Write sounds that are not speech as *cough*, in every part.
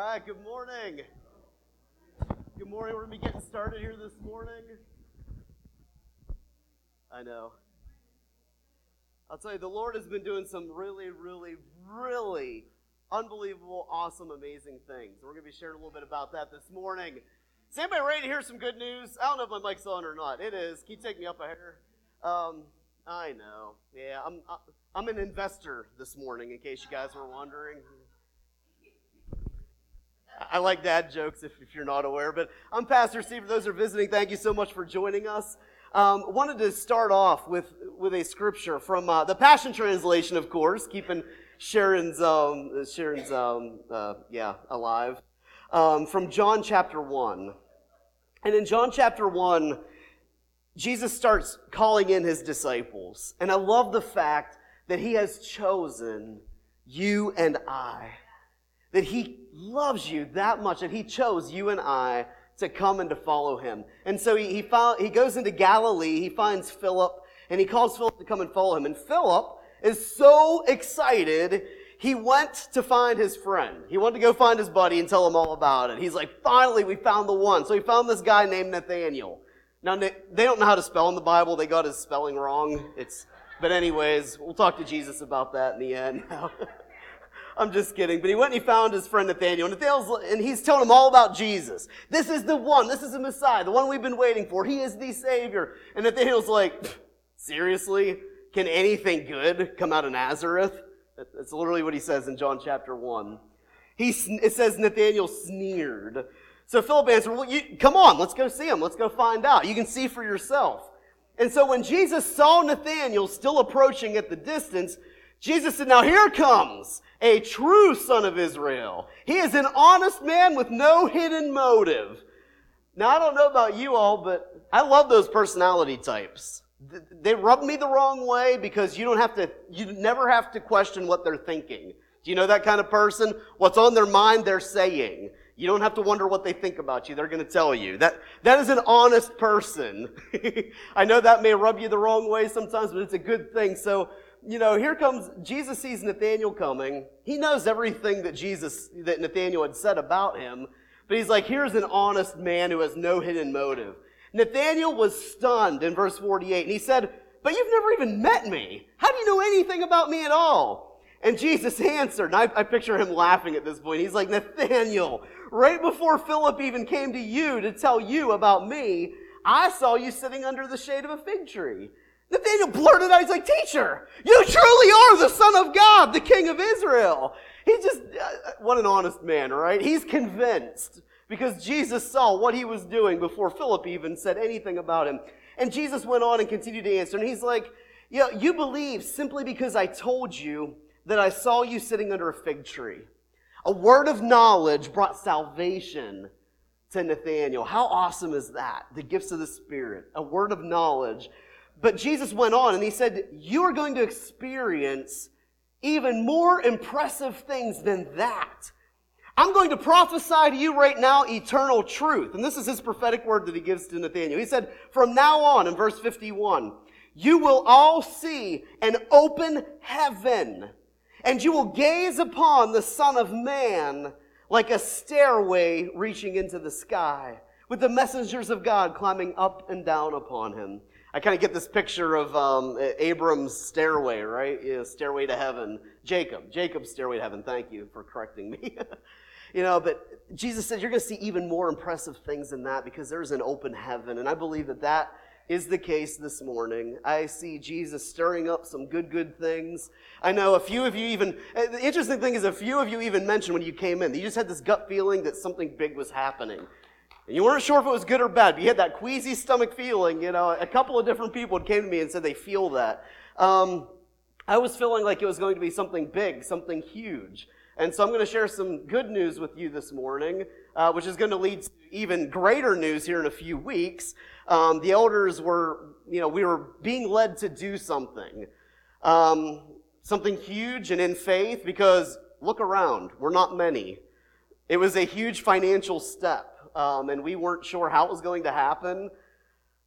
right, good morning. Good morning. We're going to be getting started here this morning. I know. I'll tell you, the Lord has been doing some really, really, really unbelievable, awesome, amazing things. We're going to be sharing a little bit about that this morning. Is anybody ready to hear some good news? I don't know if my mic's on or not. It is. Can you take me up a hair? Um, I know. Yeah, I'm, I'm an investor this morning, in case you guys were wondering. I like dad jokes if, if you're not aware, but I'm Pastor Steve. For those who are visiting, thank you so much for joining us. Um, wanted to start off with, with a scripture from uh, the Passion Translation, of course, keeping Sharon's, um, Sharon's um, uh, yeah, alive, um, from John chapter 1. And in John chapter 1, Jesus starts calling in his disciples. And I love the fact that he has chosen you and I that he loves you that much that he chose you and I to come and to follow him. And so he, he, he goes into Galilee, he finds Philip, and he calls Philip to come and follow him. And Philip is so excited, he went to find his friend. He wanted to go find his buddy and tell him all about it. He's like, finally, we found the one. So he found this guy named Nathaniel. Now, they don't know how to spell in the Bible. They got his spelling wrong. It's, but anyways, we'll talk to Jesus about that in the end. *laughs* I'm just kidding. But he went and he found his friend Nathaniel. And, Nathaniel's, and he's telling him all about Jesus. This is the one. This is the Messiah, the one we've been waiting for. He is the Savior. And Nathaniel's like, seriously? Can anything good come out of Nazareth? That's literally what he says in John chapter 1. He, it says Nathaniel sneered. So Philip answered, well, you, come on, let's go see him. Let's go find out. You can see for yourself. And so when Jesus saw Nathaniel still approaching at the distance, Jesus said, now here comes a true son of Israel. He is an honest man with no hidden motive. Now, I don't know about you all, but I love those personality types. They rub me the wrong way because you don't have to, you never have to question what they're thinking. Do you know that kind of person? What's on their mind, they're saying. You don't have to wonder what they think about you. They're going to tell you. That, that is an honest person. *laughs* I know that may rub you the wrong way sometimes, but it's a good thing. So, you know, here comes, Jesus sees Nathaniel coming. He knows everything that Jesus, that Nathaniel had said about him. But he's like, here's an honest man who has no hidden motive. Nathaniel was stunned in verse 48, and he said, But you've never even met me. How do you know anything about me at all? And Jesus *laughs* answered, and I, I picture him laughing at this point. He's like, Nathaniel, right before Philip even came to you to tell you about me, I saw you sitting under the shade of a fig tree. Nathaniel blurted out, he's like, Teacher, you truly are the Son of God, the King of Israel. He's just, uh, what an honest man, right? He's convinced because Jesus saw what he was doing before Philip even said anything about him. And Jesus went on and continued to answer. And he's like, you believe simply because I told you that I saw you sitting under a fig tree. A word of knowledge brought salvation to Nathaniel. How awesome is that? The gifts of the Spirit. A word of knowledge but Jesus went on and he said, You are going to experience even more impressive things than that. I'm going to prophesy to you right now eternal truth. And this is his prophetic word that he gives to Nathaniel. He said, From now on, in verse 51, you will all see an open heaven, and you will gaze upon the Son of Man like a stairway reaching into the sky, with the messengers of God climbing up and down upon him. I kind of get this picture of um, Abram's stairway, right? Yeah, stairway to heaven. Jacob, Jacob's stairway to heaven. Thank you for correcting me. *laughs* you know, but Jesus says you're going to see even more impressive things than that because there's an open heaven. And I believe that that is the case this morning. I see Jesus stirring up some good, good things. I know a few of you even, the interesting thing is a few of you even mentioned when you came in, you just had this gut feeling that something big was happening. And you weren't sure if it was good or bad, but you had that queasy stomach feeling. You know, a couple of different people came to me and said they feel that. Um, I was feeling like it was going to be something big, something huge. And so I'm going to share some good news with you this morning, uh, which is going to lead to even greater news here in a few weeks. Um, the elders were, you know, we were being led to do something, um, something huge and in faith, because look around, we're not many. It was a huge financial step um, and we weren't sure how it was going to happen.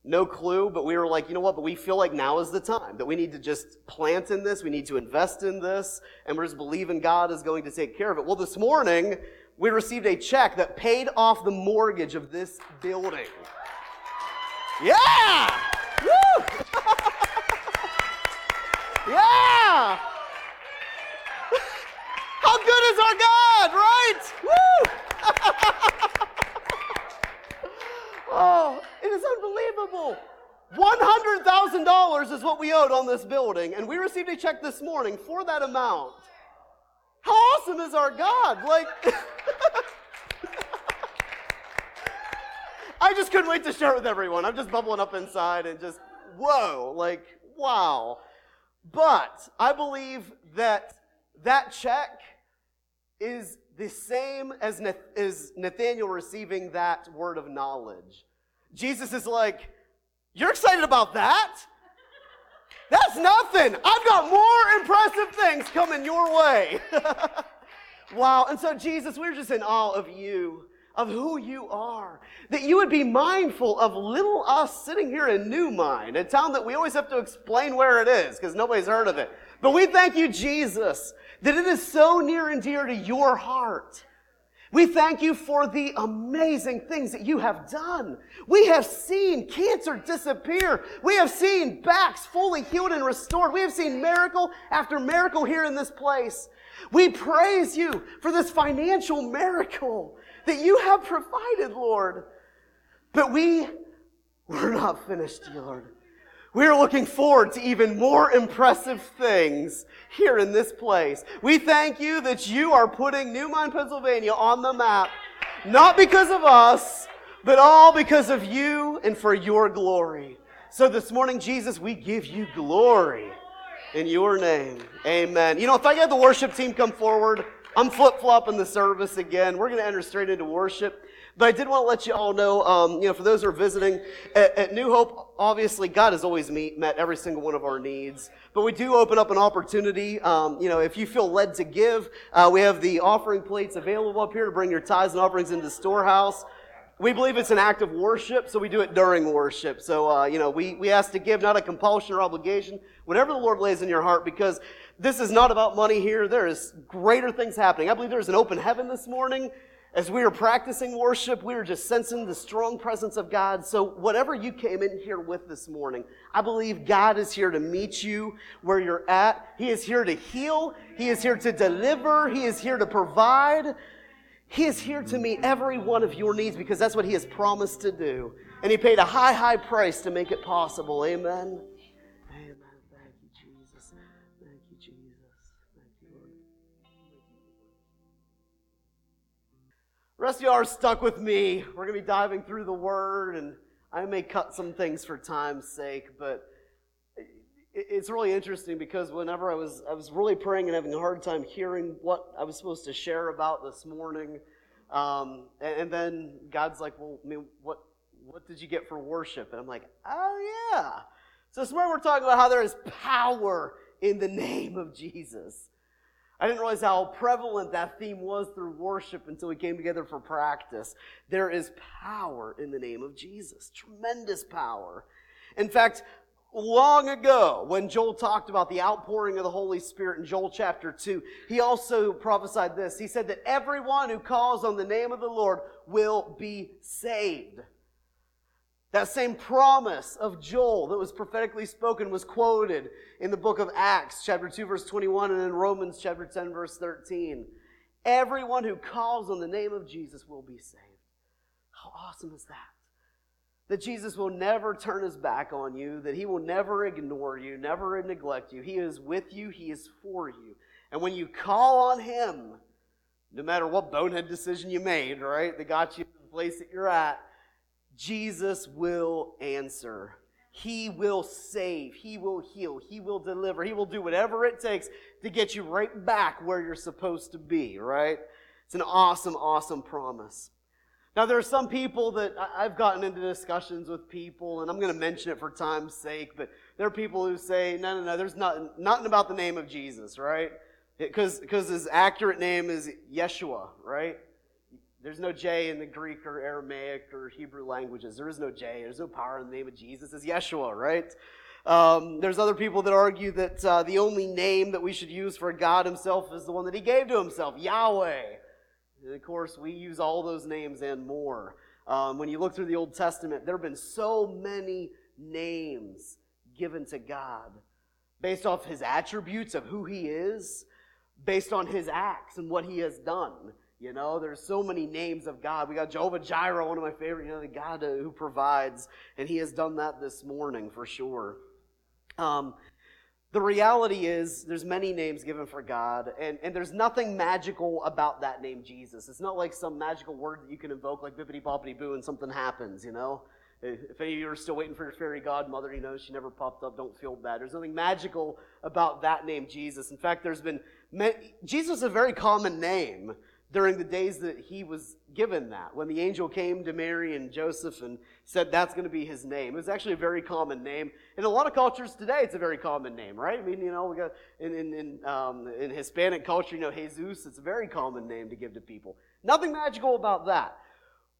No clue, but we were like, you know what? But we feel like now is the time that we need to just plant in this. We need to invest in this, and we're just believing God is going to take care of it. Well, this morning, we received a check that paid off the mortgage of this building. Yeah! Woo! *laughs* yeah! *laughs* How good is our God, right? Woo! *laughs* oh, it is unbelievable. $100,000 is what we owed on this building, and we received a check this morning for that amount. How awesome is our God? Like, *laughs* I just couldn't wait to share it with everyone. I'm just bubbling up inside and just, whoa, like, wow. But I believe that that check is the same as, is Nathaniel receiving that word of knowledge. Jesus is like, You're excited about that? That's nothing. I've got more impressive things coming your way. *laughs* wow. And so, Jesus, we're just in awe of you, of who you are. That you would be mindful of little us sitting here in NuMine, a town that we always have to explain where it is because nobody's heard of it. But we thank you, Jesus, that it is so near and dear to your heart. We thank you for the amazing things that you have done. We have seen cancer disappear. We have seen backs fully healed and restored. We have seen miracle after miracle here in this place. We praise you for this financial miracle that you have provided, Lord. But we were not finished, Lord. We are looking forward to even more impressive things here in this place. We thank you that you are putting NuMine, Pennsylvania on the map, not because of us, but all because of you and for your glory. So this morning, Jesus, we give you glory in your name. Amen. You know, if I get the worship team come forward, I'm flip flopping the service again. We're going to enter straight into worship. But I did want to let you all know, um, you know, for those who are visiting at, at New Hope, obviously God has always meet, met every single one of our needs. But we do open up an opportunity. Um, you know, if you feel led to give, uh, we have the offering plates available up here to bring your tithes and offerings into the storehouse. We believe it's an act of worship, so we do it during worship. So, uh, you know, we, we ask to give, not a compulsion or obligation, whatever the Lord lays in your heart, because this is not about money here. There is greater things happening. I believe there's an open heaven this morning. As we were practicing worship, we were just sensing the strong presence of God. So, whatever you came in here with this morning, I believe God is here to meet you where you're at. He is here to heal, He is here to deliver, He is here to provide. He is here to meet every one of your needs because that's what He has promised to do. And He paid a high, high price to make it possible. Amen. Rest of you are stuck with me. We're going to be diving through the Word, and I may cut some things for time's sake, but it's really interesting because whenever I was, I was really praying and having a hard time hearing what I was supposed to share about this morning, um, and, and, then God's like, "Well, I mean, what, what did you get for worship?" And I'm like, "Oh yeah." So this morning we're talking about how there is power in the name of Jesus. I didn't realize how prevalent that theme was through worship until we came together for practice. There is power in the name of Jesus, tremendous power. In fact, long ago, when Joel talked about the outpouring of the Holy Spirit in Joel chapter 2, he also prophesied this. He said that everyone who calls on the name of the Lord will be saved. That same promise of Joel that was prophetically spoken was quoted in the book of Acts, chapter 2, verse 21, and in Romans, chapter 10, verse 13. Everyone who calls on the name of Jesus will be saved. How awesome is that? That Jesus will never turn his back on you, that he will never ignore you, never neglect you. He is with you, he is for you. And when you call on him, no matter what bonehead decision you made, right, that got you to the place that you're at, Jesus will answer. He will save. He will heal. He will deliver. He will do whatever it takes to get you right back where you're supposed to be, right? It's an awesome, awesome promise. Now, there are some people that I've gotten into discussions with people, and I'm going to mention it for time's sake, but there are people who say, no, no, no, there's not, nothing about the name of Jesus, right? Because his accurate name is Yeshua, right? There's no J in the Greek or Aramaic or Hebrew languages. There is no J. There's no power in the name of Jesus. It's Yeshua, right? Um, there's other people that argue that uh, the only name that we should use for God Himself is the one that He gave to Himself, Yahweh. And of course, we use all those names and more. Um, when you look through the Old Testament, there have been so many names given to God based off his attributes of who he is, based on his acts and what he has done. You know, there's so many names of God. We got Jehovah Jireh, one of my favorite, you know, the God who provides, and he has done that this morning for sure. Um, the reality is there's many names given for god and, and there's nothing magical about that name jesus. It's not like some magical word that you can invoke like bippity boppity boo and something happens you know? If any of you are still waiting for your fairy godmother you know she never popped up don't feel bad. There's nothing magical about that name jesus. In fact there's been jesus is a very common name during the days that he was given that. When the angel came to Mary and Joseph and said that's going to be his name. It was actually a very common name. In a lot of cultures today, it's a very common name, right? I mean, you know, we got in, in, in, um, in Hispanic culture, you know, Jesus, it's a very common name to give to people. Nothing magical about that.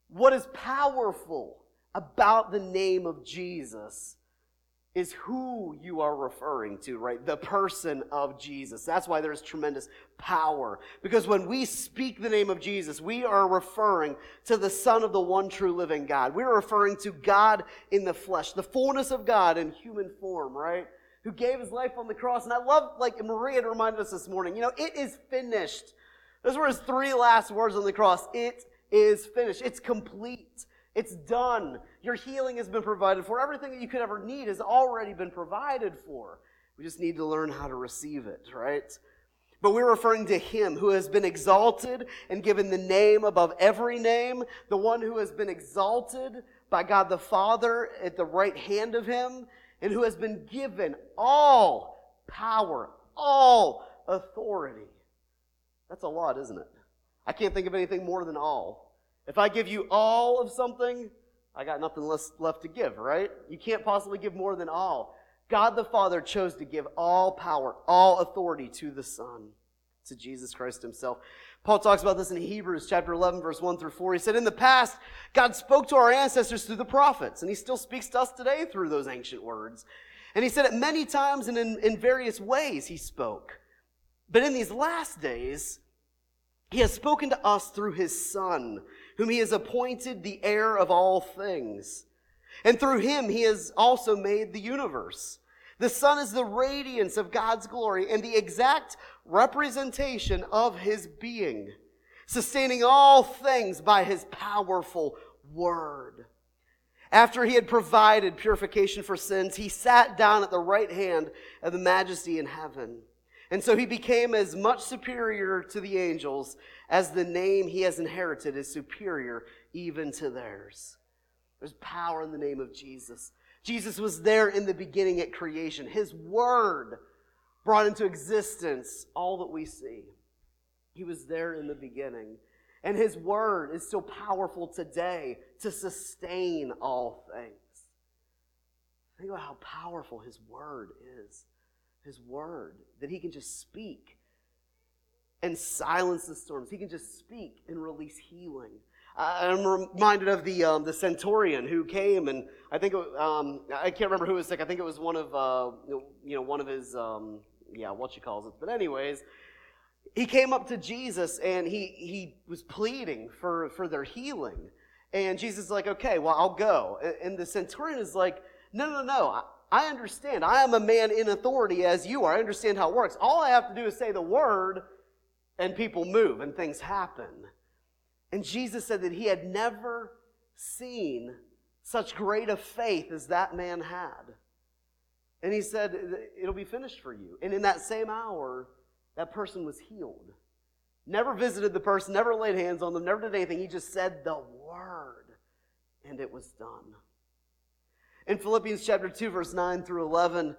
What is powerful about the name of Jesus is who you are referring to, right? The person of Jesus. That's why there's tremendous power. Because when we speak the name of Jesus, we are referring to the Son of the one true living God. We're referring to God in the flesh, the fullness of God in human form, right? Who gave his life on the cross. And I love, like Maria reminded us this morning, you know, it is finished. Those were his three last words on the cross. It is finished. It's complete. It's done. Your healing has been provided for. Everything that you could ever need has already been provided for. We just need to learn how to receive it, right? But we're referring to Him who has been exalted and given the name above every name, the one who has been exalted by God the Father at the right hand of Him, and who has been given all power, all authority. That's a lot, isn't it? I can't think of anything more than all. If I give you all of something, I got nothing less left to give, right? You can't possibly give more than all. God the Father chose to give all power, all authority to the Son, to Jesus Christ Himself. Paul talks about this in Hebrews chapter 11, verse 1 through 4. He said, In the past, God spoke to our ancestors through the prophets, and He still speaks to us today through those ancient words. And He said it many times and in, in various ways He spoke. But in these last days, He has spoken to us through His Son whom he has appointed the heir of all things. And through him he has also made the universe. The sun is the radiance of God's glory and the exact representation of his being, sustaining all things by his powerful word. After he had provided purification for sins, he sat down at the right hand of the majesty in heaven. And so he became as much superior to the angels as the name he has inherited is superior even to theirs. There's power in the name of Jesus. Jesus was there in the beginning at creation. His word brought into existence all that we see. He was there in the beginning. And his word is so powerful today to sustain all things. Think about how powerful his word is his word, that he can just speak and silence the storms. He can just speak and release healing. I'm reminded of the um, the centurion who came and I think um, I can't remember who was sick. I think it was one of uh, you know one of his um, yeah what you calls it. But anyways, he came up to Jesus and he he was pleading for for their healing. And Jesus is like, okay, well I'll go. And the centurion is like, no no no. I understand. I am a man in authority as you are. I understand how it works. All I have to do is say the word, and people move and things happen. And Jesus said that he had never seen such great a faith as that man had. And he said, It'll be finished for you. And in that same hour, that person was healed. Never visited the person, never laid hands on them, never did anything. He just said the word, and it was done. In Philippians chapter 2, verse 9 through 11,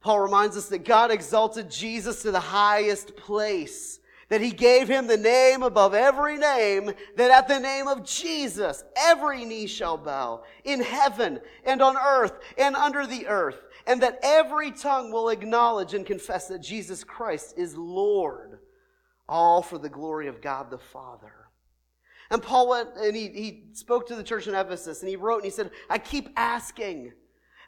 Paul reminds us that God exalted Jesus to the highest place, that he gave him the name above every name, that at the name of Jesus every knee shall bow in heaven and on earth and under the earth, and that every tongue will acknowledge and confess that Jesus Christ is Lord, all for the glory of God the Father. And Paul went and he, he spoke to the church in Ephesus and he wrote and he said, I keep asking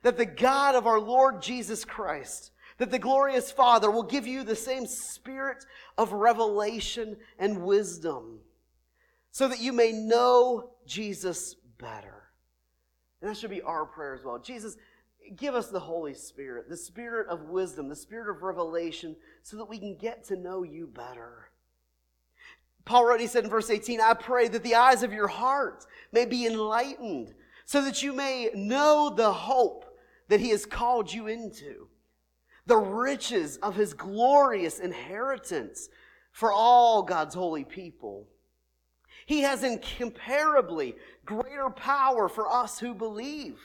that the God of our Lord Jesus Christ, that the glorious Father will give you the same spirit of revelation and wisdom so that you may know Jesus better. And that should be our prayer as well. Jesus, give us the Holy Spirit, the spirit of wisdom, the spirit of revelation, so that we can get to know you better. Paul wrote, he said in verse 18, I pray that the eyes of your heart may be enlightened, so that you may know the hope that he has called you into, the riches of his glorious inheritance for all God's holy people. He has incomparably greater power for us who believe.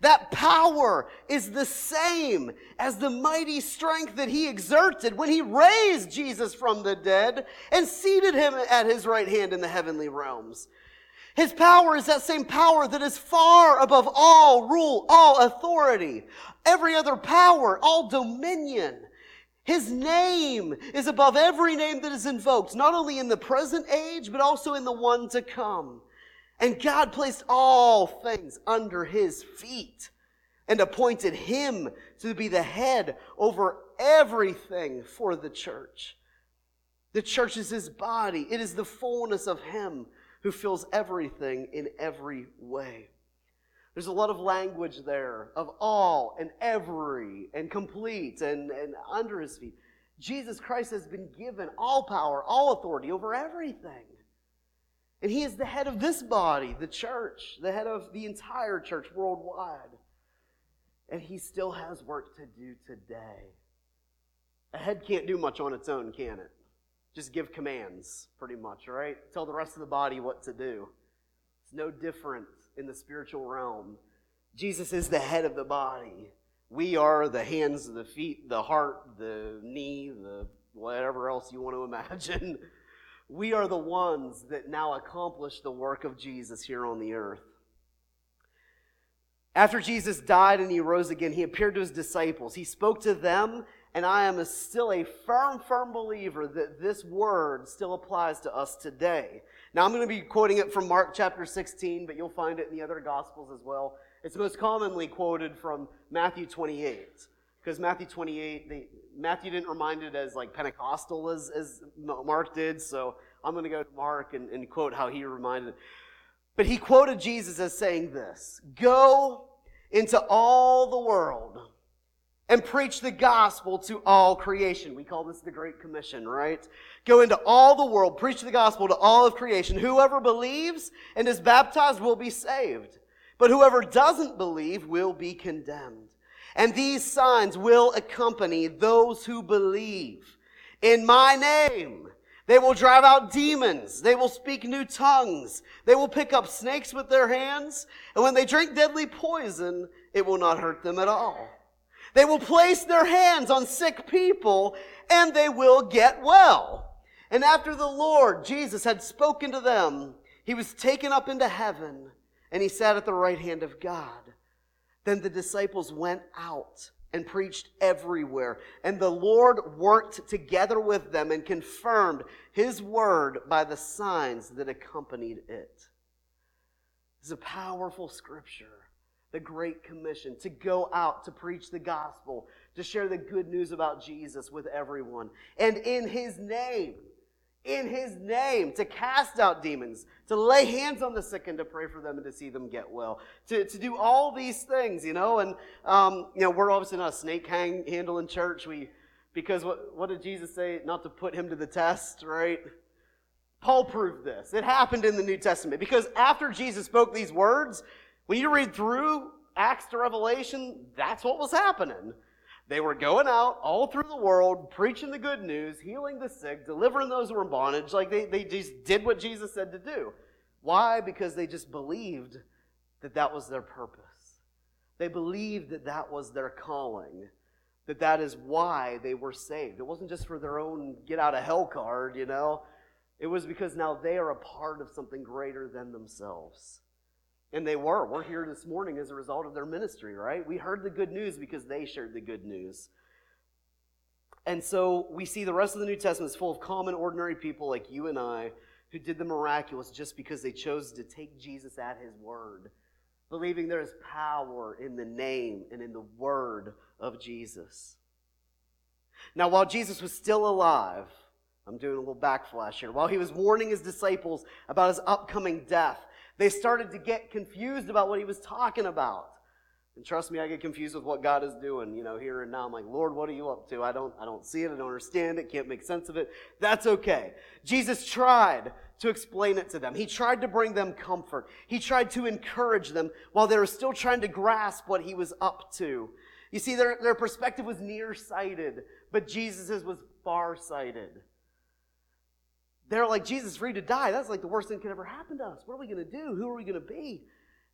That power is the same as the mighty strength that he exerted when he raised Jesus from the dead and seated him at his right hand in the heavenly realms. His power is that same power that is far above all rule, all authority, every other power, all dominion. His name is above every name that is invoked, not only in the present age, but also in the one to come. And God placed all things under his feet and appointed him to be the head over everything for the church. The church is his body, it is the fullness of him who fills everything in every way. There's a lot of language there of all and every and complete and, and under his feet. Jesus Christ has been given all power, all authority over everything. And he is the head of this body, the church, the head of the entire church worldwide. And he still has work to do today. A head can't do much on its own, can it? Just give commands, pretty much, right? Tell the rest of the body what to do. It's no different in the spiritual realm. Jesus is the head of the body. We are the hands, the feet, the heart, the knee, the whatever else you want to *laughs* imagine. We are the ones that now accomplish the work of Jesus here on the earth. After Jesus died and he rose again, he appeared to his disciples. He spoke to them, and I am a, still a firm, firm believer that this word still applies to us today. Now, I'm going to be quoting it from Mark chapter 16, but you'll find it in the other Gospels as well. It's most commonly quoted from Matthew 28 because Matthew 28, they, Matthew didn't remind it as like Pentecostal as, as Mark did, so I'm going to go to Mark and, and quote how he reminded it. But he quoted Jesus as saying this Go into all the world and preach the gospel to all creation. We call this the Great Commission, right? Go into all the world, preach the gospel to all of creation. Whoever believes and is baptized will be saved, but whoever doesn't believe will be condemned. And these signs will accompany those who believe. In my name, they will drive out demons. They will speak new tongues. They will pick up snakes with their hands. And when they drink deadly poison, it will not hurt them at all. They will place their hands on sick people and they will get well. And after the Lord Jesus had spoken to them, he was taken up into heaven and he sat at the right hand of God. Then the disciples went out and preached everywhere. And the Lord worked together with them and confirmed his word by the signs that accompanied it. It's a powerful scripture. The Great Commission to go out to preach the gospel, to share the good news about Jesus with everyone. And in his name, in his name to cast out demons, to lay hands on the sick and to pray for them and to see them get well, to, to do all these things, you know. And, um, you know, we're obviously not a snake hang, handling church. We, because what, what did Jesus say? Not to put him to the test, right? Paul proved this. It happened in the New Testament because after Jesus spoke these words, when you read through Acts to Revelation, that's what was happening. They were going out all through the world, preaching the good news, healing the sick, delivering those who were in bondage. Like they, they just did what Jesus said to do. Why? Because they just believed that that was their purpose. They believed that that was their calling, that that is why they were saved. It wasn't just for their own get out of hell card, you know. It was because now they are a part of something greater than themselves. And they were. We're here this morning as a result of their ministry, right? We heard the good news because they shared the good news. And so we see the rest of the New Testament is full of common, ordinary people like you and I who did the miraculous just because they chose to take Jesus at his word, believing there is power in the name and in the word of Jesus. Now, while Jesus was still alive, I'm doing a little backflash here. While he was warning his disciples about his upcoming death, they started to get confused about what he was talking about. And trust me, I get confused with what God is doing, you know, here and now. I'm like, Lord, what are you up to? I don't, I don't see it. I don't understand it. Can't make sense of it. That's okay. Jesus tried to explain it to them. He tried to bring them comfort. He tried to encourage them while they were still trying to grasp what he was up to. You see, their, their perspective was nearsighted, but Jesus's was far-sighted. They're like, Jesus free to die. That's like the worst thing could ever happen to us. What are we going to do? Who are we going to be?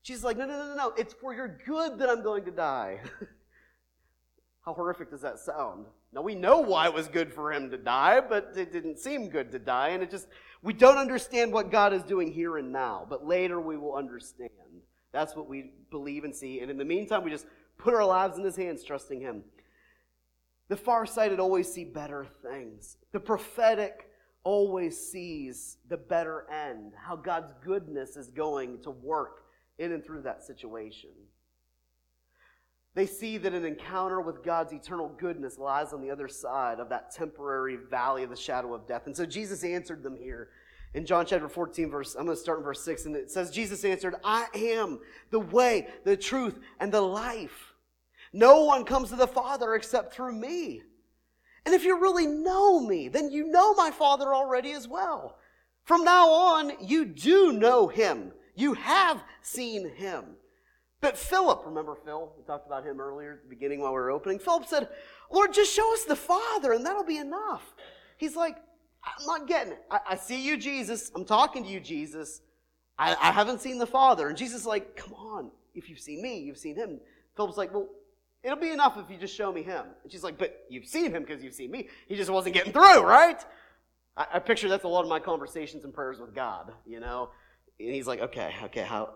She's like, no, no, no, no, no. It's for your good that I'm going to die. *laughs* How horrific does that sound? Now, we know why it was good for him to die, but it didn't seem good to die. And it just, we don't understand what God is doing here and now, but later we will understand. That's what we believe and see. And in the meantime, we just put our lives in his hands, trusting him. The far-sighted always see better things. The prophetic always sees the better end, how God's goodness is going to work in and through that situation. They see that an encounter with God's eternal goodness lies on the other side of that temporary valley of the shadow of death. And so Jesus answered them here in John chapter 14, verse, I'm going to start in verse 6, and it says, Jesus answered, I am the way, the truth, and the life. No one comes to the Father except through me. And if you really know me, then you know my Father already as well. From now on, you do know him you have seen him. But Philip, remember Phil? We talked about him earlier at the beginning while we were opening. Philip said, Lord, just show us the Father and that'll be enough. He's like, I'm not getting it. I, I see you, Jesus. I'm talking to you, Jesus. I, I haven't seen the Father. And Jesus is like, come on. If you've seen me, you've seen him. Philip's like, well, it'll be enough if you just show me him. And she's like, but you've seen him because you've seen me. He just wasn't getting through, right? I, I picture that's a lot of my conversations and prayers with God, you know? and he's like, okay, okay, how?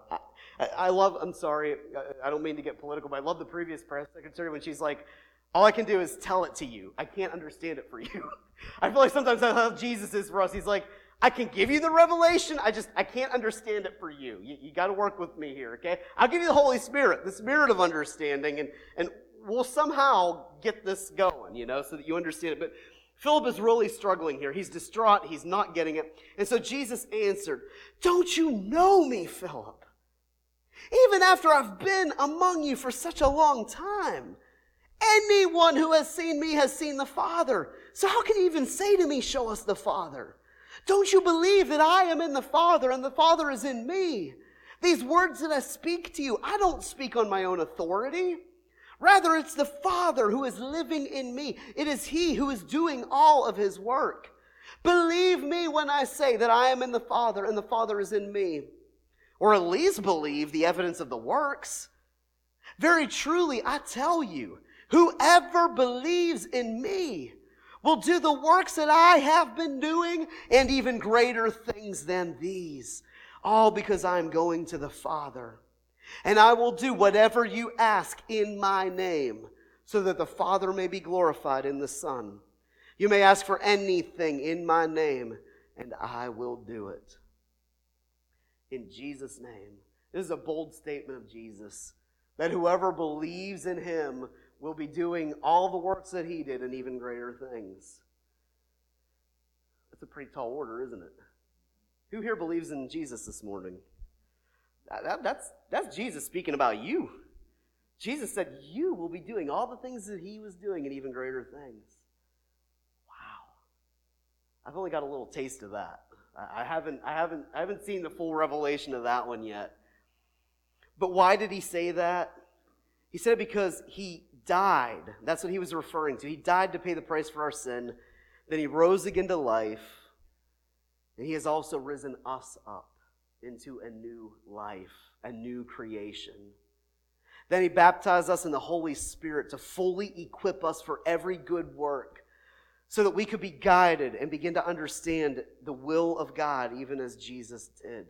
I, I love, I'm sorry, I don't mean to get political, but I love the previous press secretary when she's like, all I can do is tell it to you. I can't understand it for you. *laughs* I feel like sometimes that's how Jesus is for us. He's like, I can give you the revelation. I just, I can't understand it for you. You, you got to work with me here, okay? I'll give you the Holy Spirit, the spirit of understanding, and, and we'll somehow get this going, you know, so that you understand it. But Philip is really struggling here. He's distraught. He's not getting it. And so Jesus answered, Don't you know me, Philip? Even after I've been among you for such a long time. Anyone who has seen me has seen the Father. So how can you even say to me, Show us the Father? Don't you believe that I am in the Father and the Father is in me? These words that I speak to you, I don't speak on my own authority. Rather, it's the Father who is living in me. It is He who is doing all of His work. Believe me when I say that I am in the Father and the Father is in me. Or at least believe the evidence of the works. Very truly, I tell you, whoever believes in me will do the works that I have been doing and even greater things than these. All because I'm going to the Father. And I will do whatever you ask in my name, so that the Father may be glorified in the Son. You may ask for anything in my name, and I will do it. In Jesus' name. This is a bold statement of Jesus that whoever believes in him will be doing all the works that he did and even greater things. That's a pretty tall order, isn't it? Who here believes in Jesus this morning? That, that's, that's Jesus speaking about you. Jesus said, You will be doing all the things that he was doing and even greater things. Wow. I've only got a little taste of that. I haven't, I haven't, I haven't seen the full revelation of that one yet. But why did he say that? He said it because he died. That's what he was referring to. He died to pay the price for our sin. Then he rose again to life. And he has also risen us up into a new life, a new creation. Then he baptized us in the Holy Spirit to fully equip us for every good work so that we could be guided and begin to understand the will of God, even as Jesus did.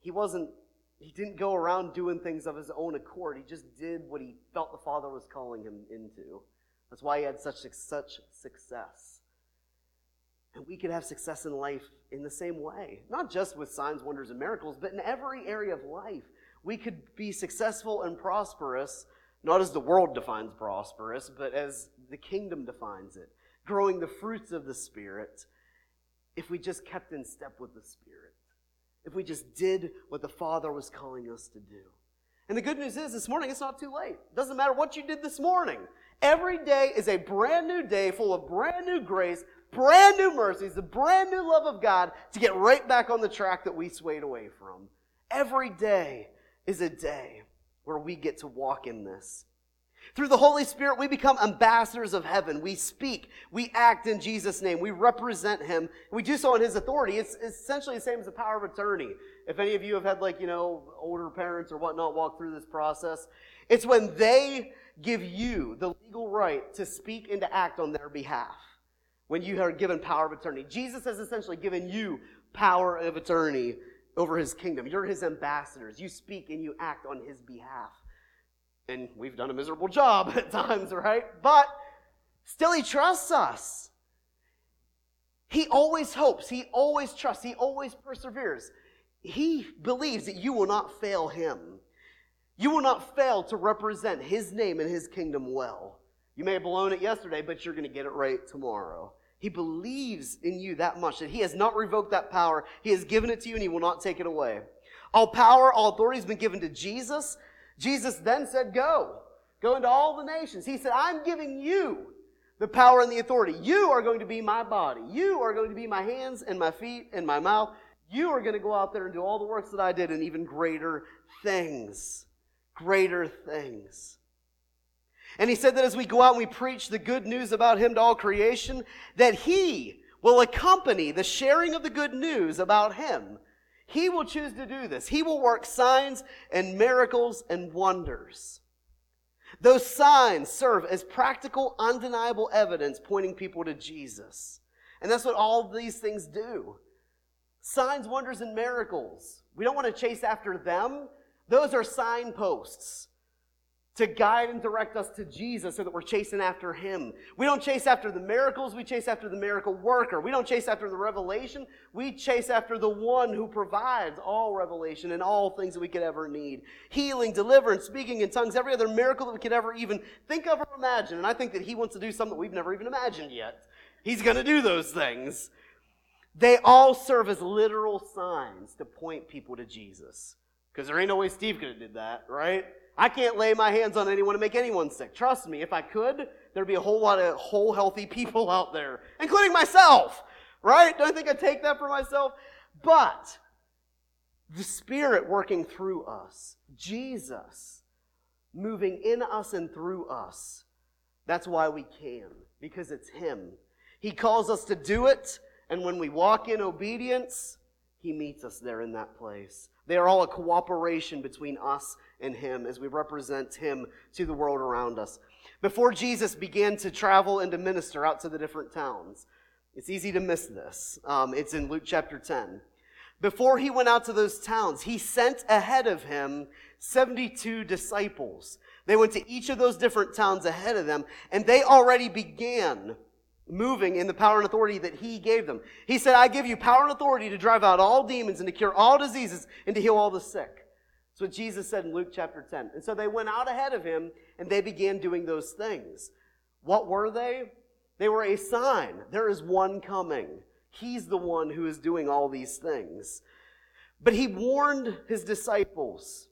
He wasn't, he didn't go around doing things of his own accord. He just did what he felt the Father was calling him into. That's why he had such, such success. And we could have success in life in the same way, not just with signs, wonders, and miracles, but in every area of life. We could be successful and prosperous, not as the world defines prosperous, but as the kingdom defines it. growing the fruits of the Spirit, if we just kept in step with the Spirit, if we just did what the Father was calling us to do. And the good news is, this morning it's not too late. It doesn't matter what you did this morning. Every day is a brand new day full of brand new grace, brand new mercies, the brand new love of God to get right back on the track that we swayed away from. Every day is a day where we get to walk in this. Through the Holy Spirit, we become ambassadors of heaven. We speak, we act in Jesus' name, we represent Him. We do so in His authority. It's essentially the same as the power of attorney. If any of you have had, like, you know, older parents or whatnot walk through this process, it's when they give you the legal right to speak and to act on their behalf when you are given power of attorney. Jesus has essentially given you power of attorney over his kingdom. You're his ambassadors. You speak and you act on his behalf. And we've done a miserable job *laughs* at times, right? But still, he trusts us. He always hopes, he always trusts, he always perseveres. He believes that you will not fail him. You will not fail to represent his name and his kingdom well. You may have blown it yesterday, but you're going to get it right tomorrow. He believes in you that much that he has not revoked that power. He has given it to you and he will not take it away. All power, all authority has been given to Jesus. Jesus then said, Go. Go into all the nations. He said, I'm giving you the power and the authority. You are going to be my body. You are going to be my hands and my feet and my mouth. You are going to go out there and do all the works that I did and even greater things. Greater things. And he said that as we go out and we preach the good news about him to all creation, that he will accompany the sharing of the good news about him. He will choose to do this. He will work signs and miracles and wonders. Those signs serve as practical, undeniable evidence pointing people to Jesus. And that's what all these things do. Signs, wonders, and miracles. We don't want to chase after them. Those are signposts to guide and direct us to Jesus so that we're chasing after Him. We don't chase after the miracles, we chase after the miracle worker. We don't chase after the revelation, we chase after the one who provides all revelation and all things that we could ever need healing, deliverance, speaking in tongues, every other miracle that we could ever even think of or imagine. And I think that He wants to do something that we've never even imagined yet. He's going to do those things. They all serve as literal signs to point people to Jesus. Because there ain't no way Steve could have did that, right? I can't lay my hands on anyone to make anyone sick. Trust me, if I could, there'd be a whole lot of whole healthy *laughs* people out there, including myself, right? Don't think I'd take that for myself? But the Spirit working through us, Jesus moving in us and through us, that's why we can, because it's Him. He calls us to do it, and when we walk in obedience, He meets us there in that place. They are all a cooperation between us and Him as we represent Him to the world around us. Before Jesus began to travel and to minister out to the different towns, it's easy to miss this. Um, it's in Luke chapter 10. Before he went out to those towns, he sent ahead of him 72 disciples. They went to each of those different towns ahead of them, and they already began moving in the power and authority that he gave them. He said, I give you power and authority to drive out all demons and to cure all diseases and to heal all the sick. That's what Jesus said in Luke chapter 10. And so they went out ahead of him and they began doing those things. What were they? They were a sign. There is one coming. He's the one who is doing all these things. But he warned his disciples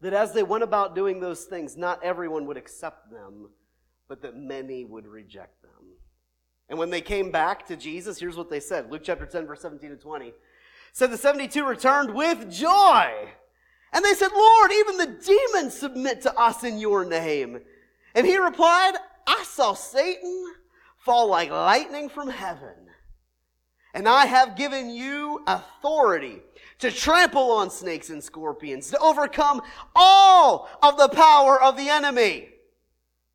that as they went about doing those things, not everyone would accept them, but that many would reject them. And when they came back to Jesus, here's what they said Luke chapter 10, verse 17 to 20. Said the 72 returned with joy. And they said, Lord, even the demons submit to us in your name. And he replied, I saw Satan fall like lightning from heaven. And I have given you authority to trample on snakes and scorpions, to overcome all of the power of the enemy.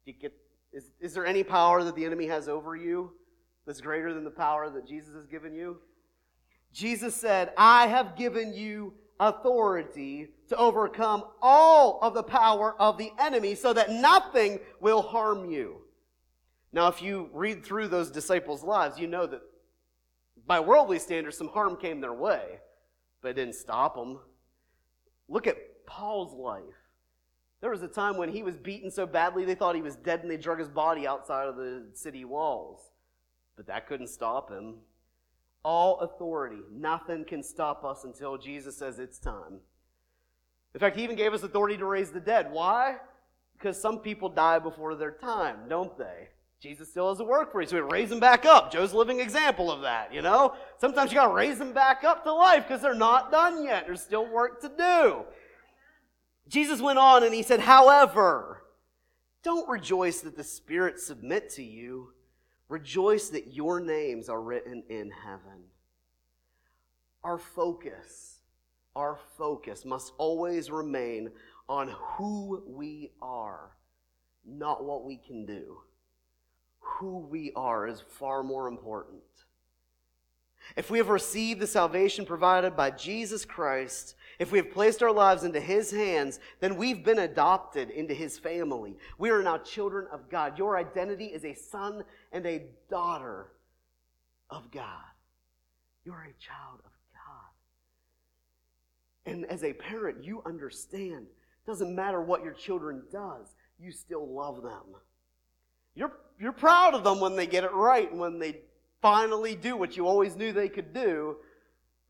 Get, is, is there any power that the enemy has over you? That's greater than the power that Jesus has given you? Jesus said, I have given you authority to overcome all of the power of the enemy so that nothing will harm you. Now, if you read through those disciples' lives, you know that by worldly standards, some harm came their way, but it didn't stop them. Look at Paul's life. There was a time when he was beaten so badly they thought he was dead and they drug his body outside of the city walls. But that couldn't stop him. All authority, nothing can stop us until Jesus says it's time. In fact, he even gave us authority to raise the dead. Why? Because some people die before their time, don't they? Jesus still has a work for you, so we raise them back up. Joe's a living example of that, you know? Sometimes you gotta raise them back up to life because they're not done yet. There's still work to do. Jesus went on and he said, However, don't rejoice that the spirits submit to you. Rejoice that your names are written in heaven. Our focus, our focus must always remain on who we are, not what we can do who we are is far more important. If we have received the salvation provided by Jesus Christ, if we have placed our lives into His hands, then we've been adopted into His family. We are now children of God. Your identity is a son and a daughter of God. You're a child of God. And as a parent, you understand. It doesn't matter what your children does, you still love them. You're, you're proud of them when they get it right and when they finally do what you always knew they could do,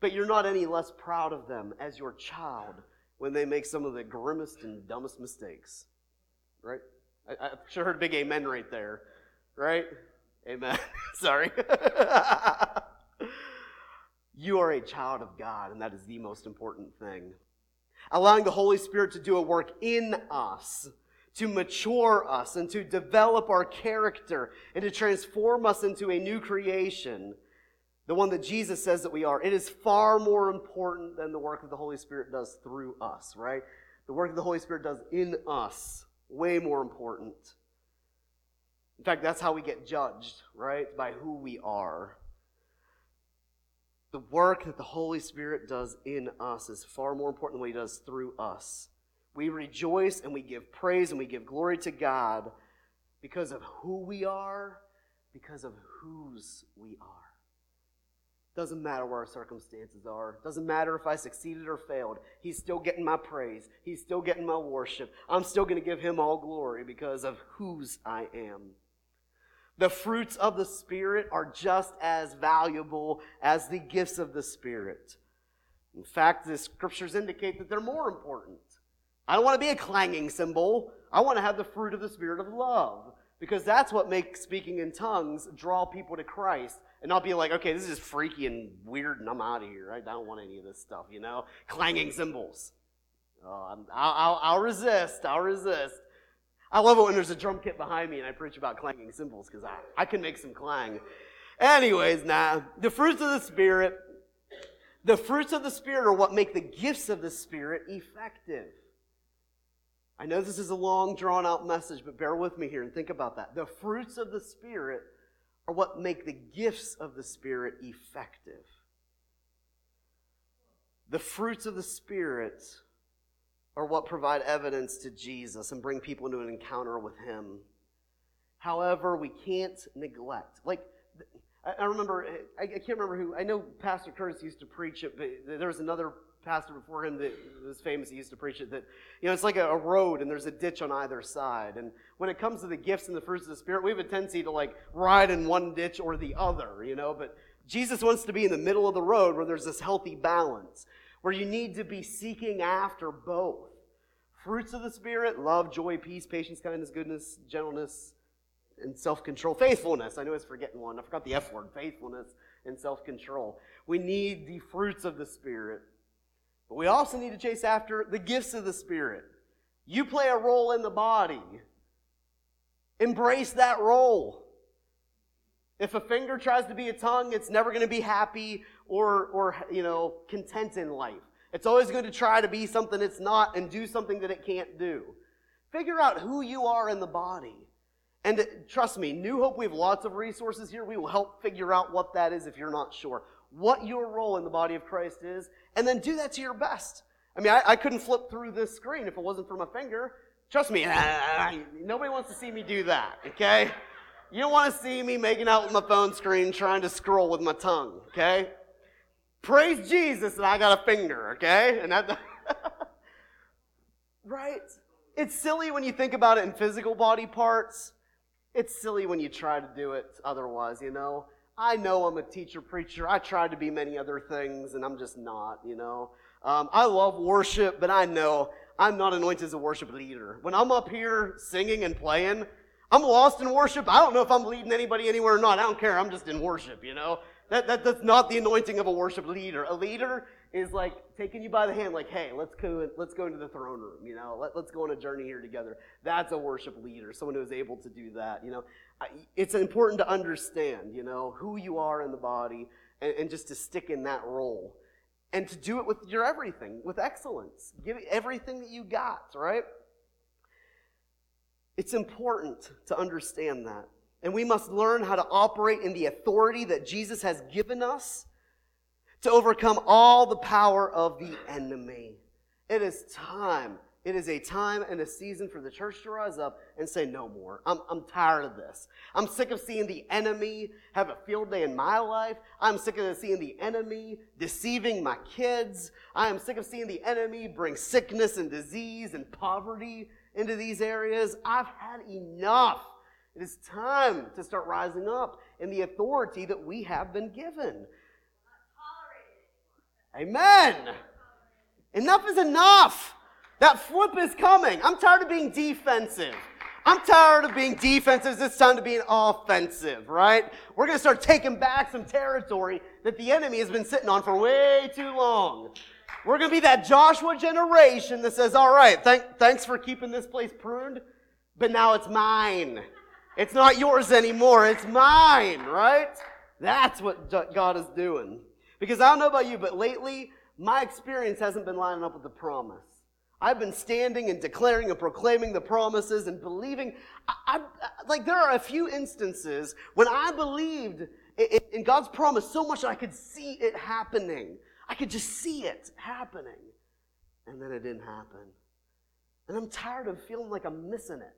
but you're not any less proud of them as your child when they make some of the grimmest and dumbest mistakes. Right? I, I sure heard big amen right there. Right? Amen. *laughs* Sorry. *laughs* you are a child of God, and that is the most important thing. Allowing the Holy Spirit to do a work in us to mature us and to develop our character and to transform us into a new creation, the one that Jesus says that we are, it is far more important than the work that the Holy Spirit does through us, right? The work that the Holy Spirit does in us, way more important. In fact, that's how we get judged, right? By who we are. The work that the Holy Spirit does in us is far more important than what He does through us. We rejoice and we give praise and we give glory to God because of who we are, because of whose we are. Doesn't matter where our circumstances are. Doesn't matter if I succeeded or failed. He's still getting my praise. He's still getting my worship. I'm still going to give him all glory because of whose I am. The fruits of the Spirit are just as valuable as the gifts of the Spirit. In fact, the scriptures indicate that they're more important. I don't want to be a clanging cymbal. I want to have the fruit of the Spirit of love because that's what makes speaking in tongues draw people to Christ and not be like, okay, this is freaky and weird and I'm out of here. I don't want any of this stuff, you know? Clanging cymbals. Oh, I'll, I'll, I'll resist. I'll resist. I love it when there's a drum kit behind me and I preach about clanging cymbals because I, I can make some clang. Anyways, now, the fruits of the Spirit, the fruits of the Spirit are what make the gifts of the Spirit effective. I know this is a long, drawn out message, but bear with me here and think about that. The fruits of the Spirit are what make the gifts of the Spirit effective. The fruits of the Spirit are what provide evidence to Jesus and bring people into an encounter with Him. However, we can't neglect. Like, I remember, I can't remember who, I know Pastor Curtis used to preach it, but there was another pastor before him that was famous, he used to preach it, that, you know, it's like a, a, road and there's a ditch on either side. And when it comes to the gifts and the fruits of the Spirit, we have a tendency to like ride in one ditch or the other, you know, but Jesus wants to be in the middle of the road where there's this healthy balance, where you need to be seeking after both. Fruits of the Spirit, love, joy, peace, patience, kindness, goodness, gentleness, and self control. Faithfulness. I know I was forgetting one. I forgot the F word. Faithfulness and self control. We need the fruits of the Spirit. But we also need to chase after the gifts of the Spirit. You play a role in the body. Embrace that role. If a finger tries to be a tongue, it's never going to be happy or, or you know, content in life. It's always going to try to be something it's not and do something that it can't do. Figure out who you are in the body. And uh, trust me, New Hope, we have lots of resources here. We will help figure out what that is if you're not sure what your role in the body of Christ is, and then do that to your best. I mean, I, I couldn't flip through this screen if it wasn't for my finger. Trust me, nobody wants to see me do that, okay? You don't want to see me making out with my phone screen trying to scroll with my tongue, okay? Praise Jesus that I got a finger, okay? And that, *laughs* right? it's silly when you think about it in physical body parts. It's silly when you try to do it otherwise, you know? I know I'm a teacher, preacher. I tried to be many other things, and I'm just not, you know? Um, I love worship, but I know I'm not anointed as a worship leader. When I'm up here singing and playing, I'm lost in worship. I don't know if I'm leading anybody anywhere or not. I don't care. I'm just in worship, you know? That, that, that's not the anointing of a worship leader. A leader is like taking you by the hand, like, hey, let's go, let's go into the throne room, you know? Let, let's go on a journey here together. That's a worship leader, someone who is able to do that, you know? It's important to understand, you know, who you are in the body and, and just to stick in that role and to do it with your everything, with excellence. Give everything that you got, right? It's important to understand that. And we must learn how to operate in the authority that Jesus has given us to overcome all the power of the enemy. It is time it is a time and a season for the church to rise up and say, No more. I'm, I'm tired of this. I'm sick of seeing the enemy have a field day in my life. I'm sick of seeing the enemy deceiving my kids. I am sick of seeing the enemy bring sickness and disease and poverty into these areas. I've had enough. It is time to start rising up in the authority that we have been given. Amen. Enough is enough. That flip is coming. I'm tired of being defensive. I'm tired of being defensive. It's time to be offensive, right? We're going to start taking back some territory that the enemy has been sitting on for way too long. We're going to be that Joshua generation that says, all right, thank, thanks for keeping this place pruned, but now it's mine. It's not yours anymore. It's mine, right? That's what God is doing. Because I don't know about you, but lately, my experience hasn't been lining up with the promise. I've been standing and declaring and proclaiming the promises and believing. I, I, like there are a few instances when I believed in, in God's promise so much I could see it happening. I could just see it happening. And then it didn't happen. And I'm tired of feeling like I'm missing it.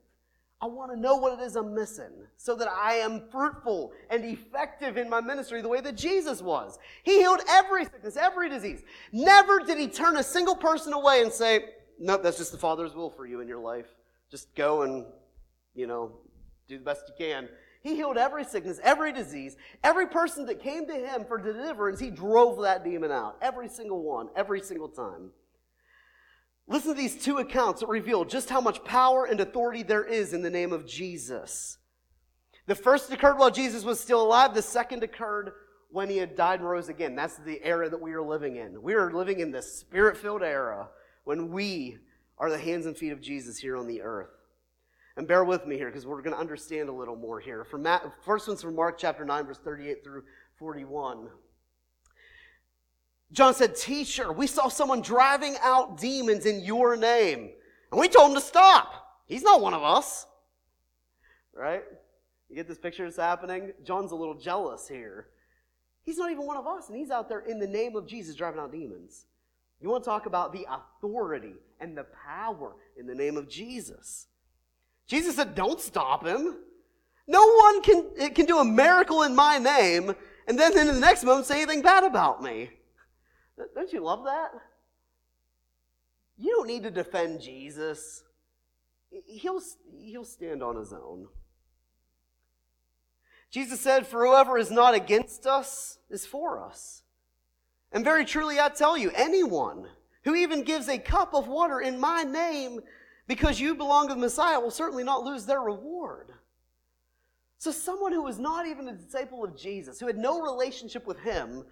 I want to know what it is I'm missing so that I am fruitful and effective in my ministry the way that Jesus was. He healed every sickness, every disease. Never did he turn a single person away and say, nope, that's just the Father's will for you in your life. Just go and, you know, do the best you can. He healed every sickness, every disease, every person that came to him for deliverance, he drove that demon out. Every single one, every single time. Listen to these two accounts that reveal just how much power and authority there is in the name of Jesus. The first occurred while Jesus was still alive, the second occurred when he had died and rose again. That's the era that we are living in. We are living in the spirit filled era when we are the hands and feet of Jesus here on the earth. And bear with me here because we're going to understand a little more here. From Matt, first one's from Mark chapter 9, verse 38 through 41. John said, Teacher, we saw someone driving out demons in your name. And we told him to stop. He's not one of us. Right? You get this picture that's happening? John's a little jealous here. He's not even one of us, and he's out there in the name of Jesus driving out demons. You want to talk about the authority and the power in the name of Jesus. Jesus said, Don't stop him. No one can, can do a miracle in my name and then in the next moment say anything bad about me. Don't you love that? You don't need to defend Jesus. He'll, he'll stand on his own. Jesus said, For whoever is not against us is for us. And very truly, I tell you, anyone who even gives a cup of water in my name because you belong to the Messiah will certainly not lose their reward. So, someone who was not even a disciple of Jesus, who had no relationship with him,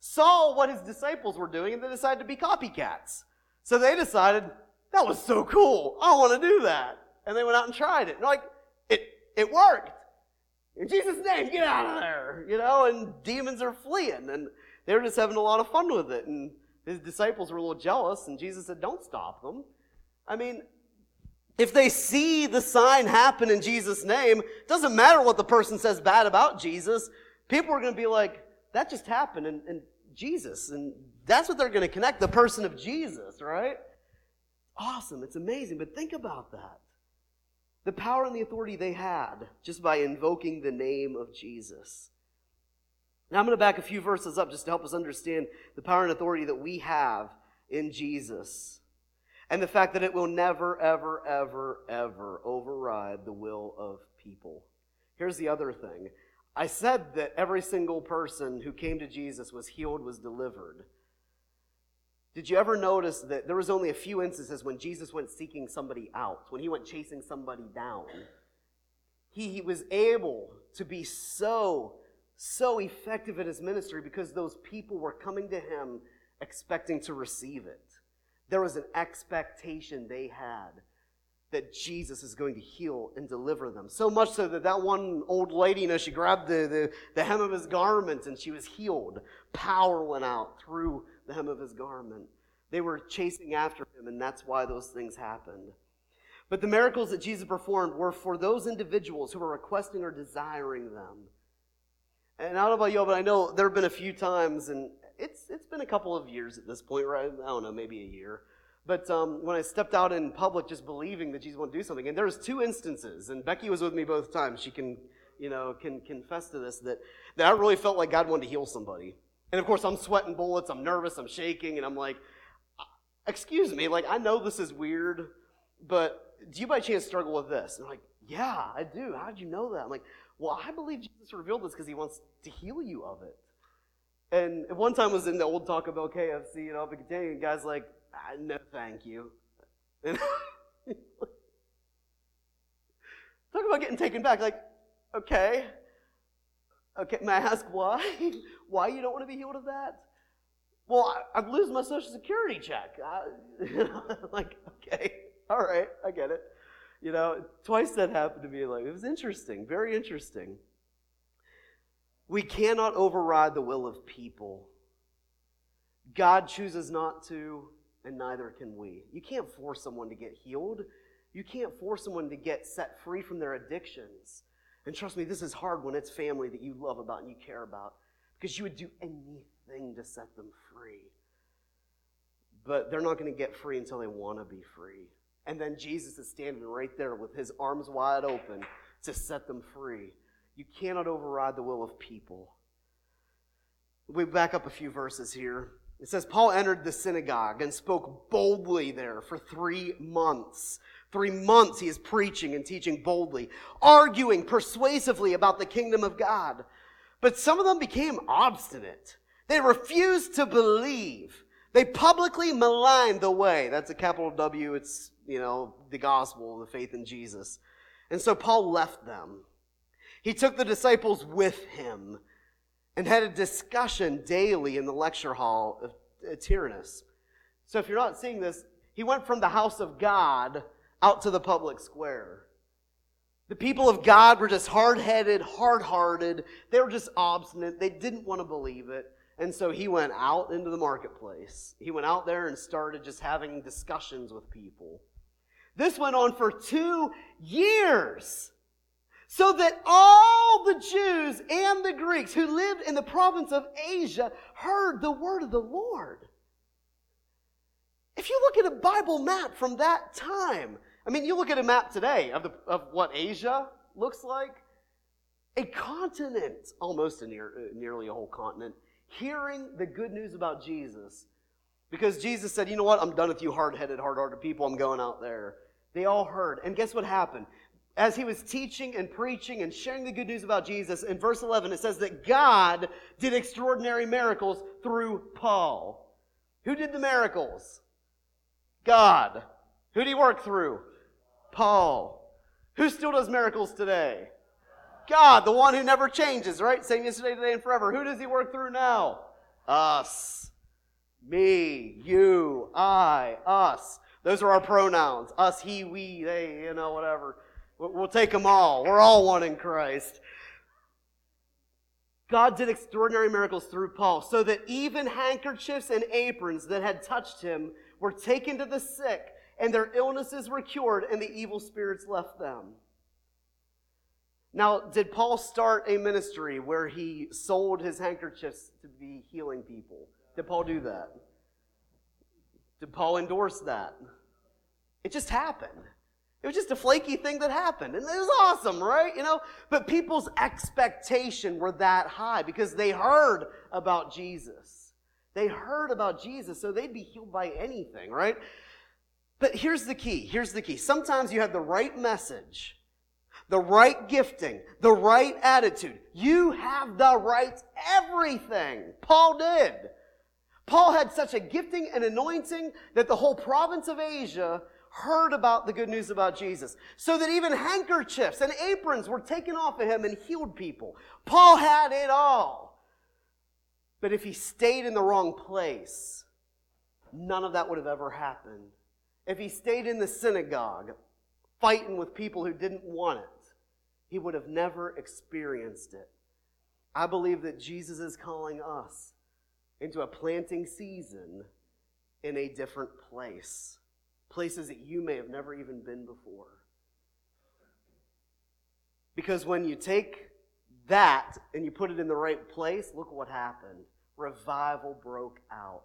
saw what his disciples were doing and they decided to be copycats. So they decided, that was so cool. I want to do that. And they went out and tried it. And like, it, it worked. In Jesus' name, get out of there. You know, and demons are fleeing. And they were just having a lot of fun with it. And his disciples were a little jealous, and Jesus said, Don't stop them. I mean, if they see the sign happen in Jesus' name, doesn't matter what the person says bad about Jesus, people are going to be like, That just happened, and, and Jesus. And that's what they're going to connect the person of Jesus, right? Awesome. It's amazing. But think about that. The power and the authority they had just by invoking the name of Jesus. Now, I'm going to back a few verses up just to help us understand the power and authority that we have in Jesus. and the fact that it will never, ever, ever, ever override the will of people. Here's the other thing I said that every single person who came to Jesus was healed, was delivered. Did you ever notice that there was only a few instances when Jesus went seeking somebody out, when he went chasing somebody down? He, he was able to be so, so effective in his ministry because those people were coming to him expecting to receive it. There was an expectation they had that Jesus is going to heal and deliver them. So much so that that one old lady, you know, she grabbed the, the, the hem of his garment and she was healed. Power went out through the hem of his garment. They were chasing after him, and that's why those things happened. But the miracles that Jesus performed were for those individuals who were requesting or desiring them. And I don't know about you, but I know there have been a few times, and it's, it's been a couple of years at this point, right? I don't know, maybe a year but um, when I stepped out in public just believing that Jesus wanted to do something, and there was two instances, and Becky was with me both times. She can, you know, can confess to this, that, that I really felt like God wanted to heal somebody. And of course, I'm sweating bullets, I'm nervous, I'm shaking, and I'm like, uh, excuse me, like, I know this is weird, but do you by chance struggle with this? And they're like, yeah, I do. How did you know that? I'm like, well, I believe Jesus revealed this because he wants to heal you of it. And one time I was in the old Taco Bell KFC, you know, and guys like, ah, no, thank you. And *laughs* talk about getting taken back. Like, okay, okay. May I ask why? *laughs* why you don't want to be healed of that? Well, I, would lose my social security check. I, *laughs* like, okay, all right, I get it. You know, twice that happened to me. Like, it was interesting, very interesting. We cannot override the will of people. God chooses not to, and neither can we. You can't force someone to get healed. You can't force someone to get set free from their addictions. And trust me, this is hard when it's family that you love about and you care about because you would do anything to set them free. But they're not going to get free until they want to be free. And then Jesus is standing right there with his arms wide open to set them free. You cannot override the will of people. We back up a few verses here. It says, Paul entered the synagogue and spoke boldly there for three months. Three months he is preaching and teaching boldly, arguing persuasively about the kingdom of God. But some of them became obstinate. They refused to believe. They publicly maligned the way. That's a capital W. It's, you know, the gospel, the faith in Jesus. And so Paul left them. He took the disciples with him and had a discussion daily in the lecture hall of Tyrannus. So if you're not seeing this, he went from the house of God out to the public square. The people of God were just hard headed, hard hearted. They were just obstinate. They didn't want to believe it. And so he went out into the marketplace. He went out there and started just having discussions with people. This went on for two years so that all the Jews and the Greeks who lived in the province of Asia heard the word of the Lord. If you look at a Bible map from that time, I mean, you look at a map today of, the, of what Asia looks like, a continent, almost a near, nearly a whole continent, hearing the good news about Jesus. Because Jesus said, you know what, I'm done with you hard headed, hard hearted people, I'm going out there. They all heard. And guess what happened? as he was teaching and preaching and sharing the good news about Jesus, in verse 11, it says that God did extraordinary miracles through Paul. Who did the miracles? God. Who did he work through? Paul. Who still does miracles today? God, the one who never changes, right? Same yesterday, today, and forever. Who does he work through now? Us. Me, you, I, us. Those are our pronouns. Us, he, we, they, you know, whatever. We'll take them all. We're all one in Christ. God did extraordinary miracles through Paul so that even handkerchiefs and aprons that had touched him were taken to the sick and their illnesses were cured and the evil spirits left them. Now, did Paul start a ministry where he sold his handkerchiefs to be healing people? Did Paul do that? Did Paul endorse that? It just happened. It was just a flaky thing that happened. And it was awesome, right? You know, but people's expectation were that high because they heard about Jesus. They heard about Jesus, so they'd be healed by anything, right? But here's the key. Here's the key. Sometimes you have the right message, the right gifting, the right attitude. You have the right everything. Paul did. Paul had such a gifting and anointing that the whole province of Asia heard about the good news about Jesus. So that even handkerchiefs and aprons were taken off of him and healed people. Paul had it all. But if he stayed in the wrong place, none of that would have ever happened. If he stayed in the synagogue, fighting with people who didn't want it, he would have never experienced it. I believe that Jesus is calling us into a planting season in a different place places that you may have never even been before. Because when you take that and you put it in the right place, look what happened. Revival broke out.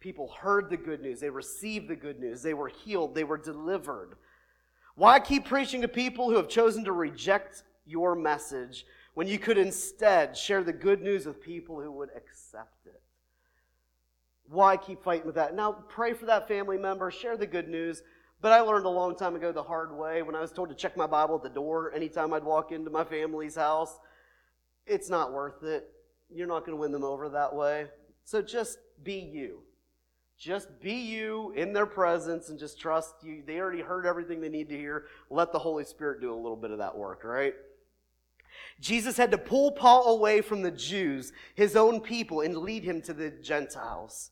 People heard the good news, they received the good news, they were healed, they were delivered. Why keep preaching to people who have chosen to reject your message when you could instead share the good news with people who would accept it? Why keep fighting with that? Now, pray for that family member, share the good news. But I learned a long time ago the hard way when I was told to check my Bible at the door anytime I'd walk into my family's house. It's not worth it. You're not going to win them over that way. So just be you. Just be you in their presence and just trust you. They already heard everything they need to hear. Let the Holy Spirit do a little bit of that work, right? Jesus had to pull Paul away from the Jews, his own people, and lead him to the Gentiles.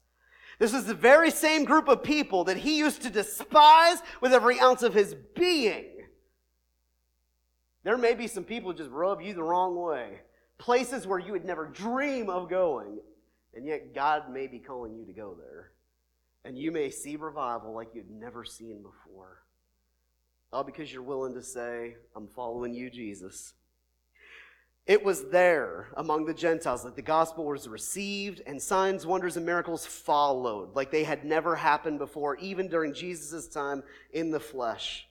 This is the very same group of people that he used to despise with every ounce of his being. There may be some people just rub you the wrong way. Places where you would never dream of going. And yet God may be calling you to go there. And you may see revival like you've never seen before. All because you're willing to say, I'm following you, Jesus. It was there among the Gentiles that the gospel was received and signs, wonders, and miracles followed like they had never happened before, even during Jesus' time in the flesh.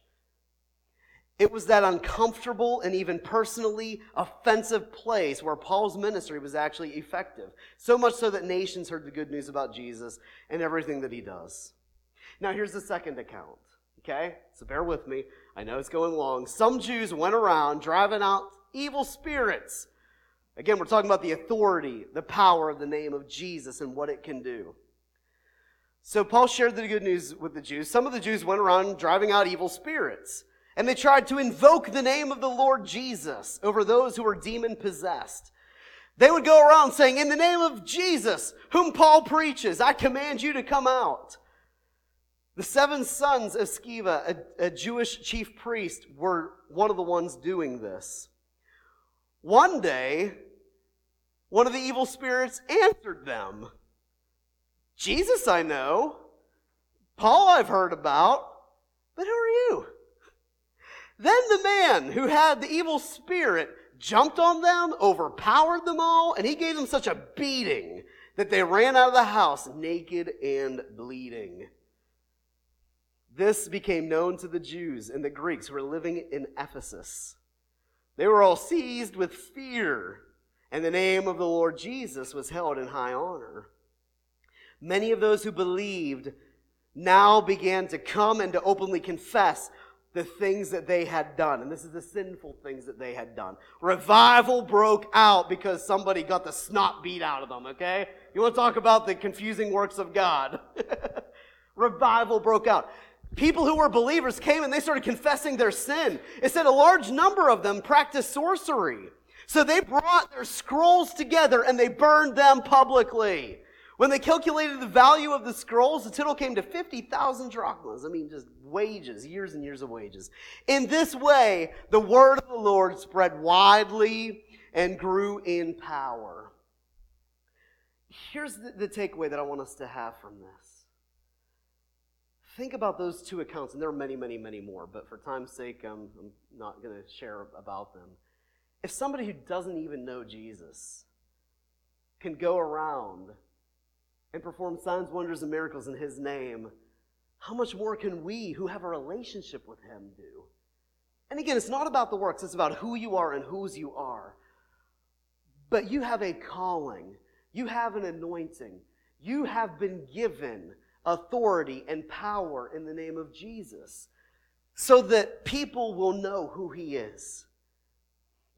It was that uncomfortable and even personally offensive place where Paul's ministry was actually effective. So much so that nations heard the good news about Jesus and everything that he does. Now, here's the second account, okay? So bear with me. I know it's going long. Some Jews went around driving out evil spirits. Again, we're talking about the authority, the power of the name of Jesus and what it can do. So Paul shared the good news with the Jews. Some of the Jews went around driving out evil spirits, and they tried to invoke the name of the Lord Jesus over those who were demon possessed. They would go around saying, In the name of Jesus, whom Paul preaches, I command you to come out. The seven sons of Sceva, a, a Jewish chief priest, were one of the ones doing this. One day, one of the evil spirits answered them Jesus, I know. Paul, I've heard about. But who are you? Then the man who had the evil spirit jumped on them, overpowered them all, and he gave them such a beating that they ran out of the house naked and bleeding. This became known to the Jews and the Greeks who were living in Ephesus. They were all seized with fear, and the name of the Lord Jesus was held in high honor. Many of those who believed now began to come and to openly confess the things that they had done. And this is the sinful things that they had done. Revival broke out because somebody got the snot beat out of them, okay? You want to talk about the confusing works of God? *laughs* Revival broke out people who were believers came and they started confessing their sin. It said a large number of them practiced sorcery. So they brought their scrolls together and they burned them publicly. When they calculated the value of the scrolls, the total came to 50,000 drachmas. I mean, just wages, years and years of wages. In this way, the word of the Lord spread widely and grew in power. Here's the, the takeaway that I want us to have from this think about those two accounts, and there are many, many, many more, but for time's sake, I'm, I'm not going to share about them. If somebody who doesn't even know Jesus can go around and perform signs, wonders, and miracles in his name, how much more can we who have a relationship with him do? And again, it's not about the works, it's about who you are and whose you are. But you have a calling, you have an anointing, you have been given authority and power in the name of Jesus so that people will know who he is.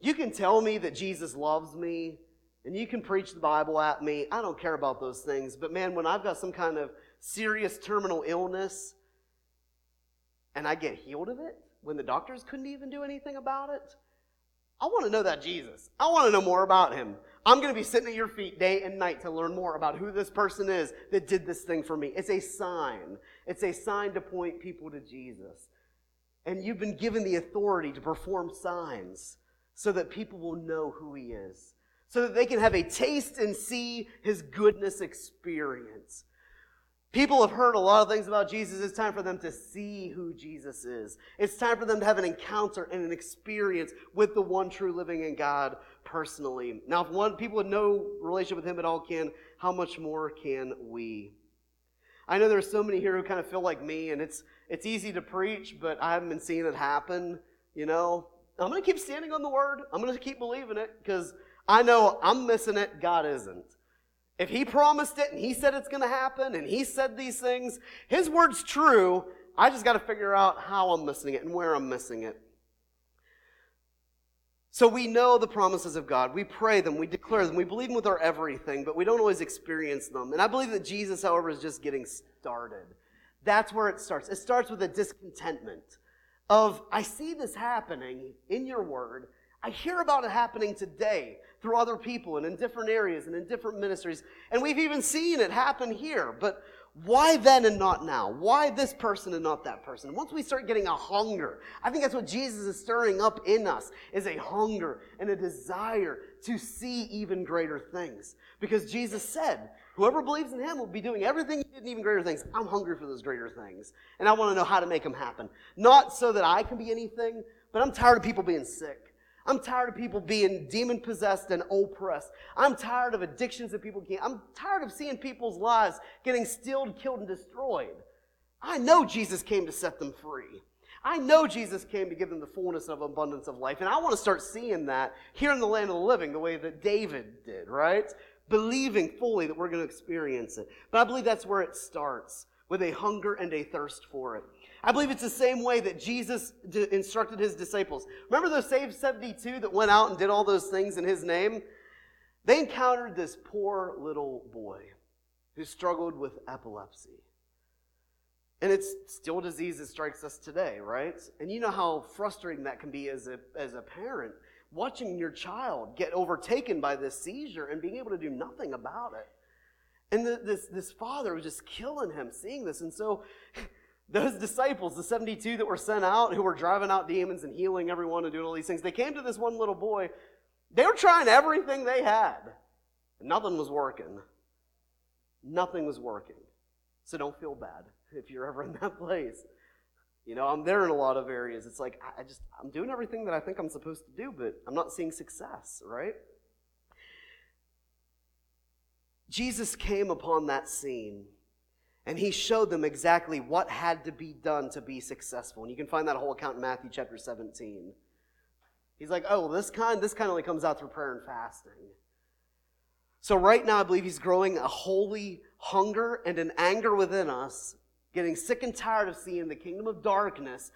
You can tell me that Jesus loves me and you can preach the Bible at me. I don't care about those things. But man, when I've got some kind of serious terminal illness and I get healed of it, when the doctors couldn't even do anything about it, I want to know that Jesus. I want to know more about him. I'm going to be sitting at your feet day and night to learn more about who this person is that did this thing for me. It's a sign. It's a sign to point people to Jesus. And you've been given the authority to perform signs so that people will know who he is, so that they can have a taste and see his goodness experience. People have heard a lot of things about Jesus. It's time for them to see who Jesus is. It's time for them to have an encounter and an experience with the one true living in God personally. Now, if one people with no relationship with him at all can, how much more can we? I know there's so many here who kind of feel like me, and it's it's easy to preach, but I haven't been seeing it happen. You know, I'm going to keep standing on the word. I'm going to keep believing it because I know I'm missing it. God isn't. If he promised it and he said it's going to happen and he said these things, his word's true. I just got to figure out how I'm missing it and where I'm missing it. So we know the promises of God. We pray them, we declare them, we believe them with our everything, but we don't always experience them. And I believe that Jesus, however, is just getting started. That's where it starts. It starts with a discontentment of, I see this happening in your word. I hear about it happening today through other people and in different areas and in different ministries. And we've even seen it happen here. But why then and not now? Why this person and not that person? Once we start getting a hunger, I think that's what Jesus is stirring up in us is a hunger and a desire to see even greater things. Because Jesus said, whoever believes in him will be doing everything he did and even greater things. I'm hungry for those greater things. And I want to know how to make them happen. Not so that I can be anything, but I'm tired of people being sick. I'm tired of people being demon possessed and oppressed. I'm tired of addictions that people can't. I'm tired of seeing people's lives getting stilled, killed, and destroyed. I know Jesus came to set them free. I know Jesus came to give them the fullness of abundance of life. And I want to start seeing that here in the land of the living, the way that David did, right? Believing fully that we're going to experience it. But I believe that's where it starts with a hunger and a thirst for it. I believe it's the same way that Jesus instructed his disciples. Remember those saved 72 that went out and did all those things in his name? They encountered this poor little boy who struggled with epilepsy. And it's still a disease that strikes us today, right? And you know how frustrating that can be as a, as a parent, watching your child get overtaken by this seizure and being able to do nothing about it. And the, this, this father was just killing him seeing this. And so *laughs* those disciples, the 72 that were sent out, who were driving out demons and healing everyone and doing all these things, they came to this one little boy. They were trying everything they had. and Nothing was working. Nothing was working. So don't feel bad *laughs* if you're ever in that place. You know, I'm there in a lot of areas. It's like, I just, I'm doing everything that I think I'm supposed to do, but I'm not seeing success, right? Jesus came upon that scene and he showed them exactly what had to be done to be successful. And you can find that whole account in Matthew chapter 17. He's like, oh, this kind, this kind only comes out through prayer and fasting. So right now, I believe he's growing a holy hunger and an anger within us, getting sick and tired of seeing the kingdom of darkness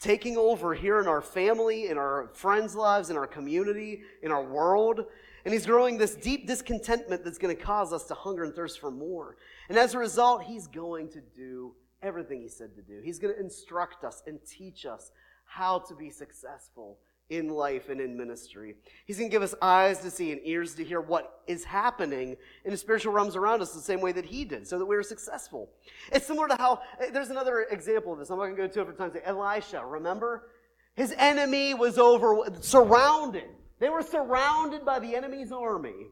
taking over here in our family, in our friends' lives, in our community, in our world. And he's growing this deep discontentment that's going to cause us to hunger and thirst for more. And as a result, he's going to do everything he said to do. He's going to instruct us and teach us how to be successful in life and in ministry. He's going to give us eyes to see and ears to hear what is happening in the spiritual realms around us the same way that he did, so that we are successful. It's similar to how, there's another example of this. I'm not going to go to it for time. Elisha, remember? His enemy was over, surrounded. They were surrounded by the enemy's army.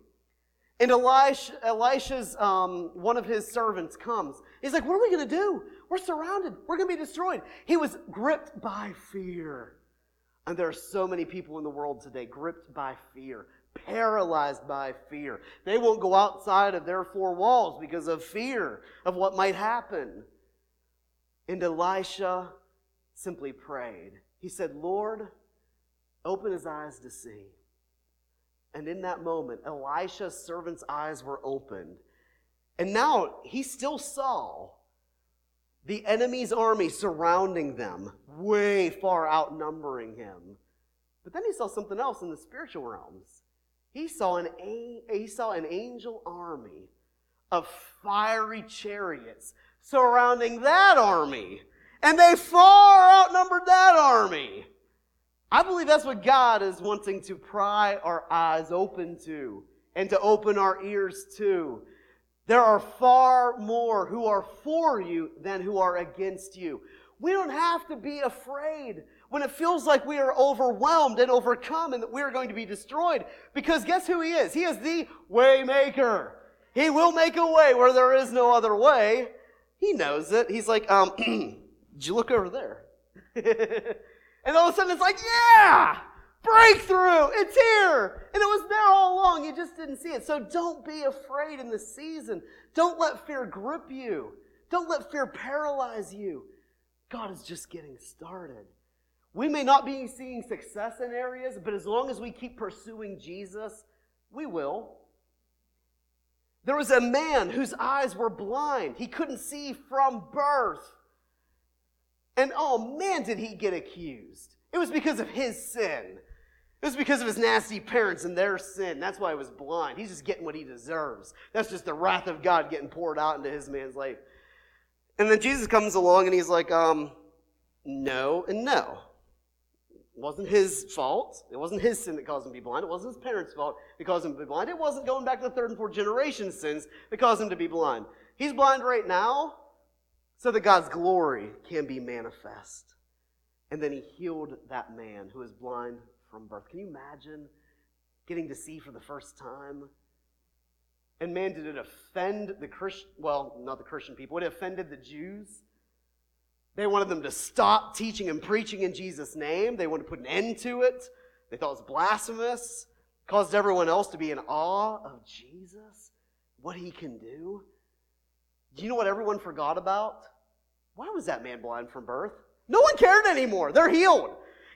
And Elisha, Elisha's, um, one of his servants comes. He's like, What are we going to do? We're surrounded. We're going to be destroyed. He was gripped by fear. And there are so many people in the world today gripped by fear, paralyzed by fear. They won't go outside of their four walls because of fear of what might happen. And Elisha simply prayed. He said, Lord, open his eyes to see. And in that moment, Elisha's servant's eyes were opened. And now he still saw, the enemy's army surrounding them, way far outnumbering him. But then he saw something else in the spiritual realms. He saw an, he saw an angel army of fiery chariots surrounding that army. And they far outnumbered that army. I believe that's what God is wanting to pry our eyes open to and to open our ears to. There are far more who are for you than who are against you. We don't have to be afraid when it feels like we are overwhelmed and overcome and that we are going to be destroyed. Because guess who he is? He is the waymaker. He will make a way where there is no other way. He knows it. He's like, um, *clears throat* did you look over there? *laughs* and all of a sudden it's like, yeah, breakthrough. It's here. And it was there all along. You just didn't see it. So don't be afraid in the season. Don't let fear grip you. Don't let fear paralyze you. God is just getting started. We may not be seeing success in areas, but as long as we keep pursuing Jesus, we will. There was a man whose eyes were blind. He couldn't see from birth. And oh man, did he get accused. It was because of his sin. It was because of his nasty parents and their sin. That's why he was blind. He's just getting what he deserves. That's just the wrath of God getting poured out into his man's life. And then Jesus comes along and he's like, um, no and no. It wasn't his fault. It wasn't his sin that caused him to be blind. It wasn't his parents' fault that caused him to be blind. It wasn't going back to the third and fourth generation sins that caused him to be blind. He's blind right now so that God's glory can be manifest. And then he healed that man who was blind from birth. Can you imagine getting to see for the first time? And man, did it offend the Christian, well, not the Christian people, it offended the Jews. They wanted them to stop teaching and preaching in Jesus' name. They wanted to put an end to it. They thought it was blasphemous. Caused everyone else to be in awe of Jesus, what he can do. Do you know what everyone forgot about? Why was that man blind from birth? No one cared anymore. They're healed.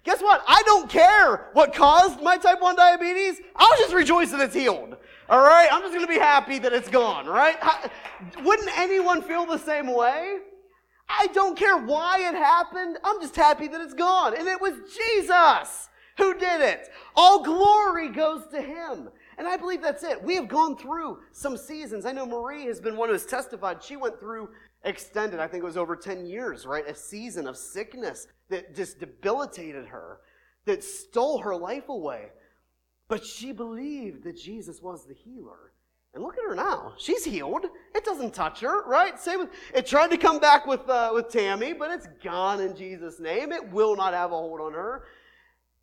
Guess what? I don't care what caused my type 1 diabetes. I'll just rejoice that it's healed. All right? I'm just going to be happy that it's gone, right? Wouldn't anyone feel the same way? I don't care why it happened. I'm just happy that it's gone. And it was Jesus who did it. All glory goes to him. And I believe that's it. We have gone through some seasons. I know Marie has been one who has testified. She went through extended, I think it was over 10 years, right? A season of sickness that just debilitated her, that stole her life away. But she believed that Jesus was the healer. And look at her now. She's healed. It doesn't touch her, right? Same with, it tried to come back with, uh, with Tammy, but it's gone in Jesus' name. It will not have a hold on her.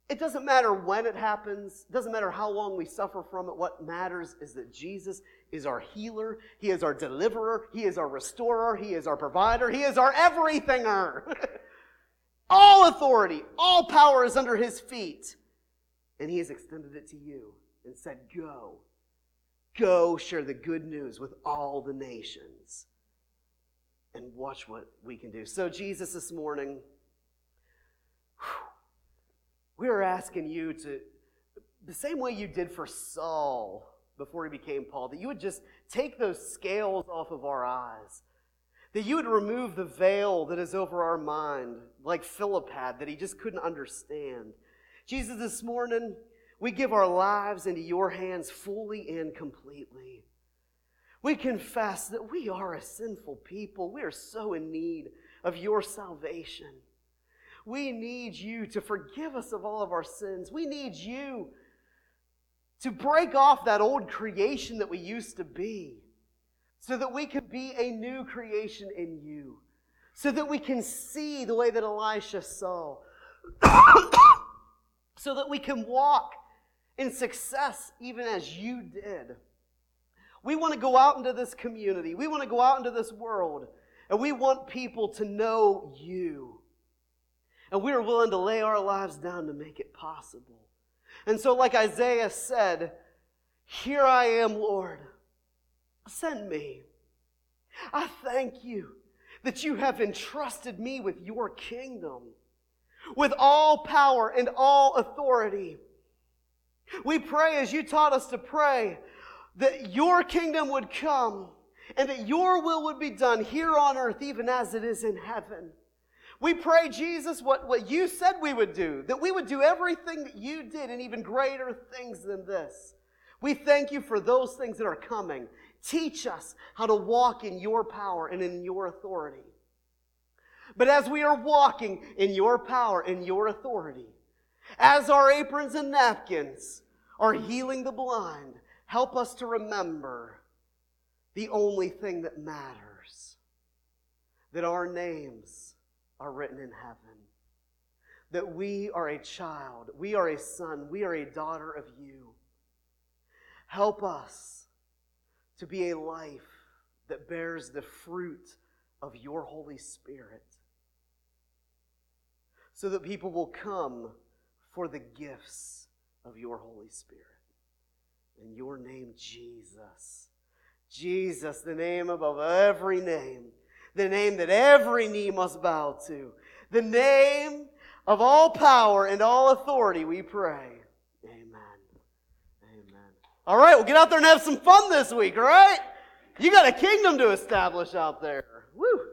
It doesn't matter when it happens. It doesn't matter how long we suffer from it. What matters is that Jesus is our healer. He is our deliverer. He is our restorer. He is our provider. He is our everythinger. *laughs* all authority, all power is under his feet. And he has extended it to you and said, Go Go share the good news with all the nations and watch what we can do. So, Jesus, this morning, we are asking you to, the same way you did for Saul before he became Paul, that you would just take those scales off of our eyes, that you would remove the veil that is over our mind, like Philip had, that he just couldn't understand. Jesus, this morning, we give our lives into your hands fully and completely. We confess that we are a sinful people. We are so in need of your salvation. We need you to forgive us of all of our sins. We need you to break off that old creation that we used to be so that we can be a new creation in you, so that we can see the way that Elisha saw, *coughs* so that we can walk in success, even as you did. We want to go out into this community, we want to go out into this world, and we want people to know you. And we are willing to lay our lives down to make it possible. And so, like Isaiah said, Here I am, Lord. Send me. I thank you that you have entrusted me with your kingdom, with all power and all authority. We pray as you taught us to pray that your kingdom would come and that your will would be done here on earth, even as it is in heaven. We pray, Jesus, what, what you said we would do, that we would do everything that you did and even greater things than this. We thank you for those things that are coming. Teach us how to walk in your power and in your authority. But as we are walking in your power and your authority, as our aprons and napkins are healing the blind, help us to remember the only thing that matters that our names are written in heaven, that we are a child, we are a son, we are a daughter of you. Help us to be a life that bears the fruit of your Holy Spirit so that people will come for the gifts of your Holy Spirit. In your name, Jesus. Jesus, the name above every name, the name that every knee must bow to, the name of all power and all authority, we pray. Amen. Amen. All right, well, get out there and have some fun this week, all right? You got a kingdom to establish out there. Woo!